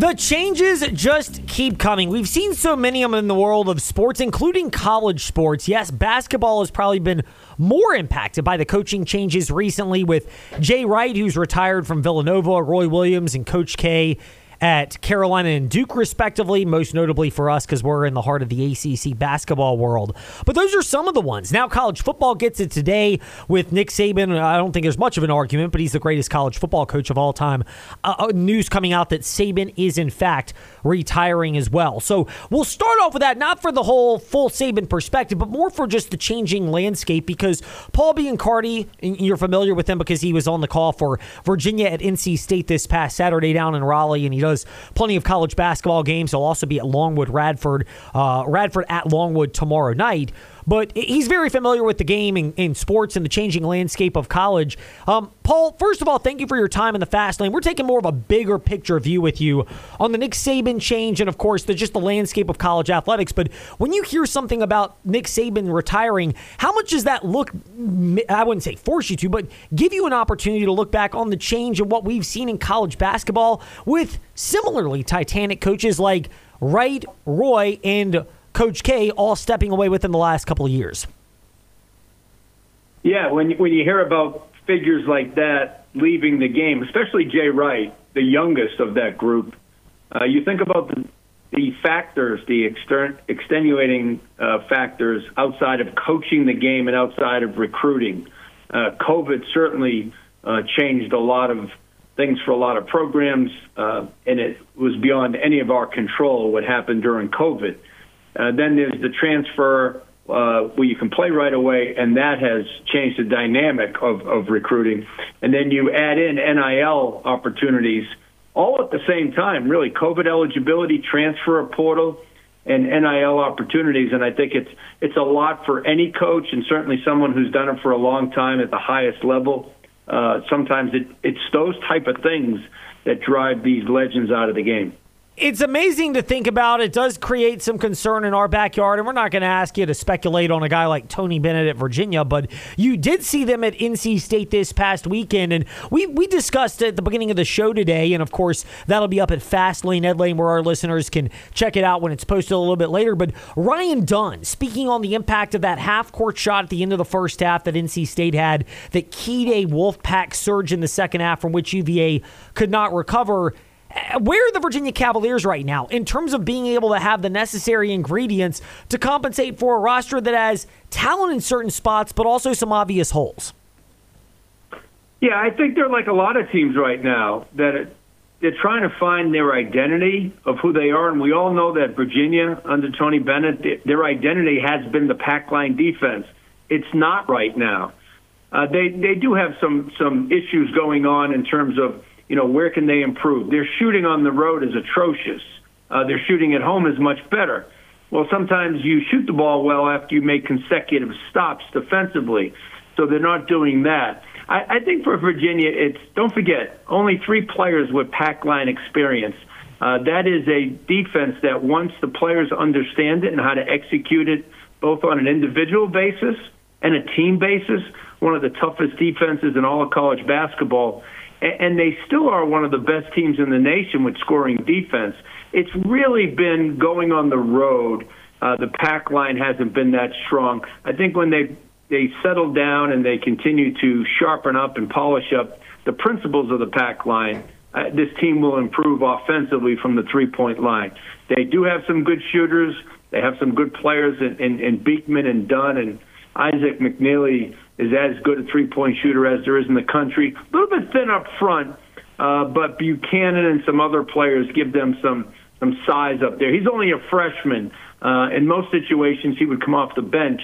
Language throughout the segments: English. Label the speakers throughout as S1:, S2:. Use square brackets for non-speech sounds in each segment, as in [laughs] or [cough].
S1: The changes just keep coming. We've seen so many of them in the world of sports, including college sports. Yes, basketball has probably been more impacted by the coaching changes recently with Jay Wright, who's retired from Villanova, Roy Williams, and Coach K at Carolina and Duke, respectively, most notably for us because we're in the heart of the ACC basketball world. But those are some of the ones. Now, college football gets it today with Nick Saban. I don't think there's much of an argument, but he's the greatest college football coach of all time. Uh, uh news coming out that Saban is, in fact, retiring as well. So we'll start off with that, not for the whole full Saban perspective, but more for just the changing landscape because Paul Biancardi, you're familiar with him because he was on the call for Virginia at NC State this past Saturday down in Raleigh, and he does plenty of college basketball games. He'll also be at Longwood Radford, uh, Radford at Longwood tomorrow night but he's very familiar with the game in, in sports and the changing landscape of college. Um, Paul, first of all, thank you for your time in the fast lane. We're taking more of a bigger picture view with you on the Nick Saban change and, of course, the, just the landscape of college athletics. But when you hear something about Nick Saban retiring, how much does that look, I wouldn't say force you to, but give you an opportunity to look back on the change and what we've seen in college basketball with similarly titanic coaches like Wright, Roy, and Coach K all stepping away within the last couple of years.
S2: Yeah, when when you hear about figures like that leaving the game, especially Jay Wright, the youngest of that group, uh, you think about the, the factors, the extern, extenuating uh, factors outside of coaching the game and outside of recruiting. Uh, COVID certainly uh, changed a lot of things for a lot of programs, uh, and it was beyond any of our control what happened during COVID. Uh, then there's the transfer uh, where you can play right away, and that has changed the dynamic of, of recruiting. And then you add in NIL opportunities all at the same time, really COVID eligibility, transfer portal, and NIL opportunities. And I think it's it's a lot for any coach, and certainly someone who's done it for a long time at the highest level. Uh, sometimes it, it's those type of things that drive these legends out of the game
S1: it's amazing to think about. It does create some concern in our backyard, and we're not going to ask you to speculate on a guy like Tony Bennett at Virginia, but you did see them at NC State this past weekend, and we we discussed at the beginning of the show today, and of course that'll be up at Fastlane Ed Lane, where our listeners can check it out when it's posted a little bit later. But Ryan Dunn, speaking on the impact of that half court shot at the end of the first half that NC State had, that keyed a Wolfpack surge in the second half from which UVA could not recover where are the Virginia Cavaliers right now in terms of being able to have the necessary ingredients to compensate for a roster that has talent in certain spots, but also some obvious holes?
S2: Yeah, I think they're like a lot of teams right now that they're trying to find their identity of who they are, and we all know that Virginia under Tony Bennett, their identity has been the pack line defense. It's not right now. Uh, they they do have some some issues going on in terms of you know, where can they improve? Their shooting on the road is atrocious. Uh, their shooting at home is much better. Well, sometimes you shoot the ball well after you make consecutive stops defensively. So they're not doing that. I, I think for Virginia, it's don't forget only three players with pack line experience. Uh, that is a defense that once the players understand it and how to execute it, both on an individual basis and a team basis, one of the toughest defenses in all of college basketball and they still are one of the best teams in the nation with scoring defense. It's really been going on the road. Uh, the pack line hasn't been that strong. I think when they they settle down and they continue to sharpen up and polish up the principles of the pack line, uh, this team will improve offensively from the three point line. They do have some good shooters. They have some good players in, in, in Beekman and Dunn and Isaac McNeely is as good a three point shooter as there is in the country. A little bit thin up front, uh, but Buchanan and some other players give them some some size up there. He's only a freshman. Uh, in most situations, he would come off the bench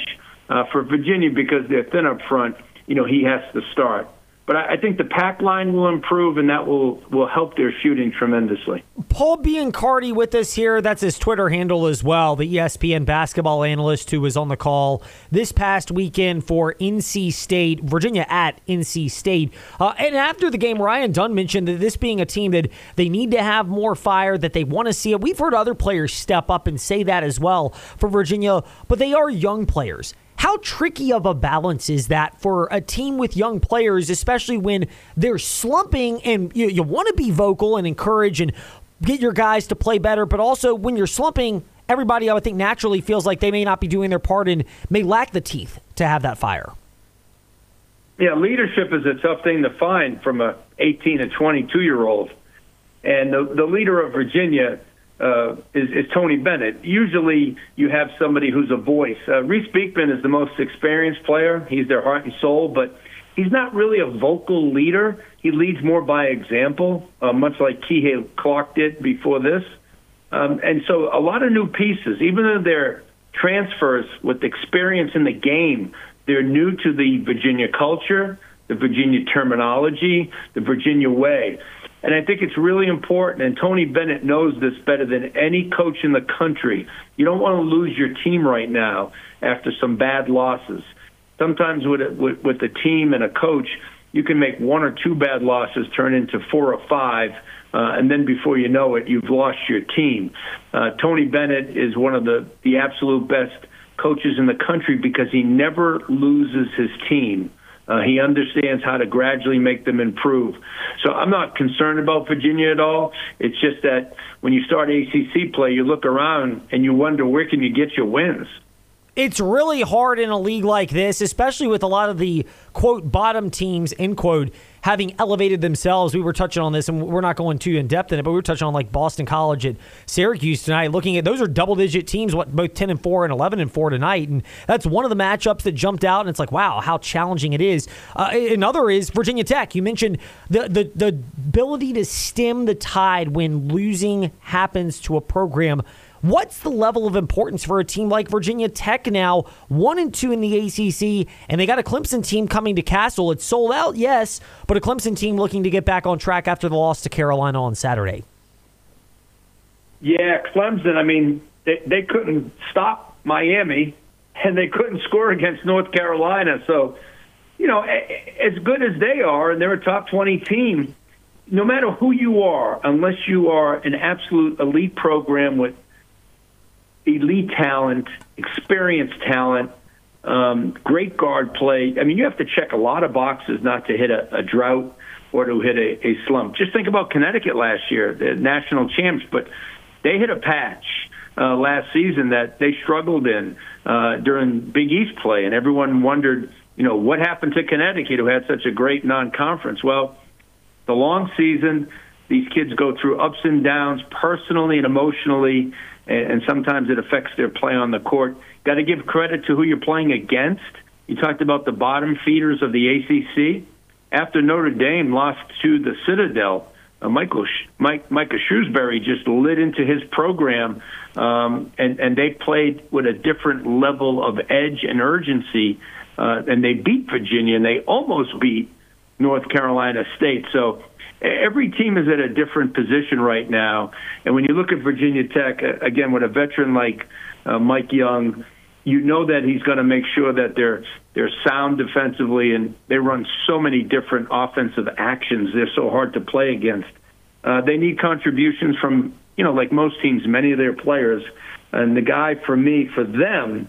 S2: uh, for Virginia because they're thin up front. You know, he has to start. But I think the pack line will improve, and that will, will help their shooting tremendously.
S1: Paul Biancardi with us here. That's his Twitter handle as well, the ESPN basketball analyst who was on the call this past weekend for NC State, Virginia at NC State. Uh, and after the game, Ryan Dunn mentioned that this being a team that they need to have more fire, that they want to see it. We've heard other players step up and say that as well for Virginia, but they are young players. How tricky of a balance is that for a team with young players, especially when they're slumping and you, you want to be vocal and encourage and get your guys to play better, but also when you're slumping, everybody I would think naturally feels like they may not be doing their part and may lack the teeth to have that fire.
S2: Yeah, leadership is a tough thing to find from a 18 to 22 year old, and the, the leader of Virginia uh, is, is Tony Bennett. Usually, you have somebody who's a voice. Uh, Reece Beekman is the most experienced player. He's their heart and soul, but he's not really a vocal leader. He leads more by example, uh, much like Kihei Clark did before this. Um, and so, a lot of new pieces, even though they're transfers with experience in the game, they're new to the Virginia culture, the Virginia terminology, the Virginia way. And I think it's really important, and Tony Bennett knows this better than any coach in the country. You don't want to lose your team right now after some bad losses. Sometimes with a, with, with a team and a coach, you can make one or two bad losses turn into four or five, uh, and then before you know it, you've lost your team. Uh, Tony Bennett is one of the, the absolute best coaches in the country because he never loses his team. Uh, he understands how to gradually make them improve. So I'm not concerned about Virginia at all. It's just that when you start ACC play, you look around and you wonder where can you get your wins
S1: it's really hard in a league like this, especially with a lot of the quote bottom teams end quote having elevated themselves. We were touching on this, and we're not going too in depth in it, but we were touching on like Boston College at Syracuse tonight. Looking at those are double digit teams, what both ten and four and eleven and four tonight, and that's one of the matchups that jumped out. And it's like, wow, how challenging it is. Uh, another is Virginia Tech. You mentioned the the the ability to stem the tide when losing happens to a program What's the level of importance for a team like Virginia Tech now, one and two in the ACC, and they got a Clemson team coming to Cassell? It's sold out, yes, but a Clemson team looking to get back on track after the loss to Carolina on Saturday.
S2: Yeah, Clemson. I mean, they they couldn't stop Miami, and they couldn't score against North Carolina. So, you know, as good as they are, and they're a top twenty team. No matter who you are, unless you are an absolute elite program with elite talent, experienced talent, um, great guard play. I mean, you have to check a lot of boxes not to hit a, a drought or to hit a, a slump. Just think about Connecticut last year, the national champs, but they hit a patch uh, last season that they struggled in uh, during Big East play, and everyone wondered, you know, what happened to Connecticut, who had such a great non-conference. Well, the long season, these kids go through ups and downs personally and emotionally and, sometimes it affects their play on the court. Got to give credit to who you're playing against. You talked about the bottom feeders of the ACC. After Notre Dame lost to the Citadel, uh, Michael Mike, Micah Shrewsberry just lit into his program, um, and and they played with a different level of edge and urgency, uh, and they beat Virginia, and they almost beat North Carolina State. So every team is at a different position right now. And when you look at Virginia Tech, again, with a veteran like uh, Mike Young, you know that he's going to make sure that they're they're sound defensively, and they run so many different offensive actions. They're so hard to play against. Uh, they need contributions from you know, like most teams, many of their players. And the guy for me, for them,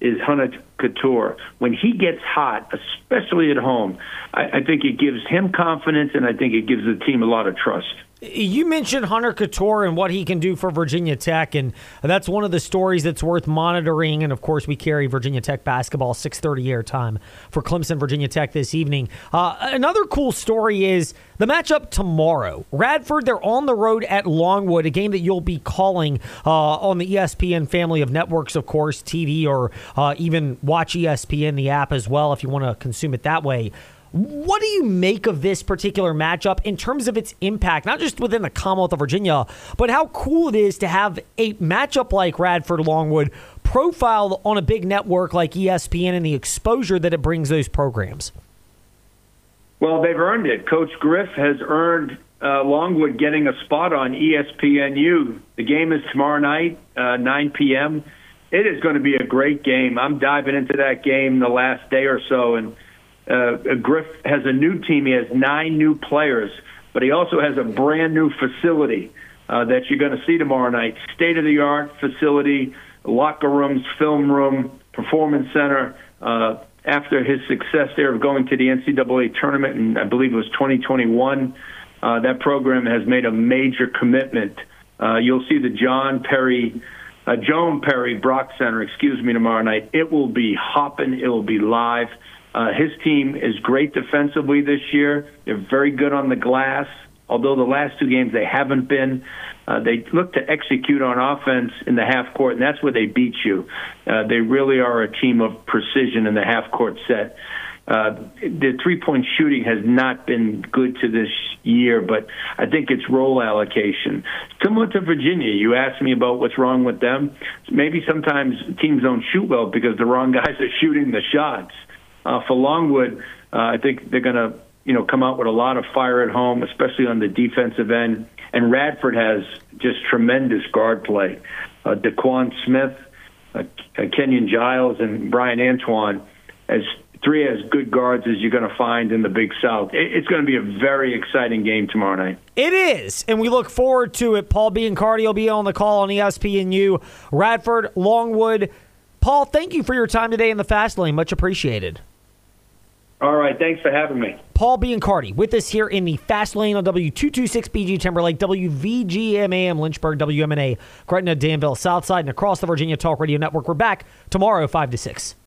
S2: is Hunter Cattoor. When he gets hot, especially at home, I, I think it gives him confidence, and I think it gives the team a lot of trust.
S1: You mentioned Hunter Cattoor and what he can do for Virginia Tech, and that's one of the stories that's worth monitoring. And of course, we carry Virginia Tech basketball 6:30 airtime for Clemson, Virginia Tech this evening. Uh, another cool story is the matchup tomorrow. Radford, they're on the road at Longwood, a game that you'll be calling uh, on the ESPN family of networks, of course, TV or uh, even watch ESPN the app as well if you want to consume it that way. What do you make of this particular matchup in terms of its impact, not just within the Commonwealth of Virginia, but how cool it is to have a matchup like Radford Longwood profiled on a big network like ESPN and the exposure that it brings those programs?
S2: Well, they've earned it. Coach Griff has earned uh, Longwood getting a spot on ESPNU. The game is tomorrow night, uh, 9 p.m. It is going to be a great game. I'm diving into that game the last day or so, and uh, Griff has a new team. He has nine new players, but he also has a brand new facility uh, that you're going to see tomorrow night. State of the art facility, locker rooms, film room, performance center. Uh, after his success there of going to the NCAA tournament, and I believe it was 2021, uh, that program has made a major commitment Uh, you'll see the John Perry, uh, Joan Perry Brock Center, excuse me, tomorrow night. It will be hopping. It will be live. Uh, his team is great defensively this year. They're very good on the glass, although the last two games they haven't been. Uh, they look to execute on offense in the half court, and that's where they beat you. Uh, they really are a team of precision in the half court set. Uh, the three point shooting has not been good to this year, but I think it's role allocation. Similar to Virginia, you asked me about what's wrong with them. Maybe sometimes teams don't shoot well because the wrong [laughs] guys are shooting the shots. Uh, for Longwood, uh, I think they're going to you know come out with a lot of fire at home, especially on the defensive end. And Radford has just tremendous guard play. Uh, Daquan Smith, uh, Kenyon Giles, and Bryan Antoine as three as good guards as you're going to find in the Big South. It's going to be a very exciting game tomorrow night.
S1: It is, and we look forward to it. Paul Biancardi will be on the call on ESPNU. Radford, Longwood. Paul, thank you for your time today in the Fast Lane. Much appreciated.
S2: All right, thanks for having me.
S1: Paul Biancardi with us here in the Fast Lane on W226BG Timberlake, WVGMAM Lynchburg, WMNA, Gretna, Danville, Southside, and across the Virginia Talk Radio Network. We're back tomorrow, 5 to 6.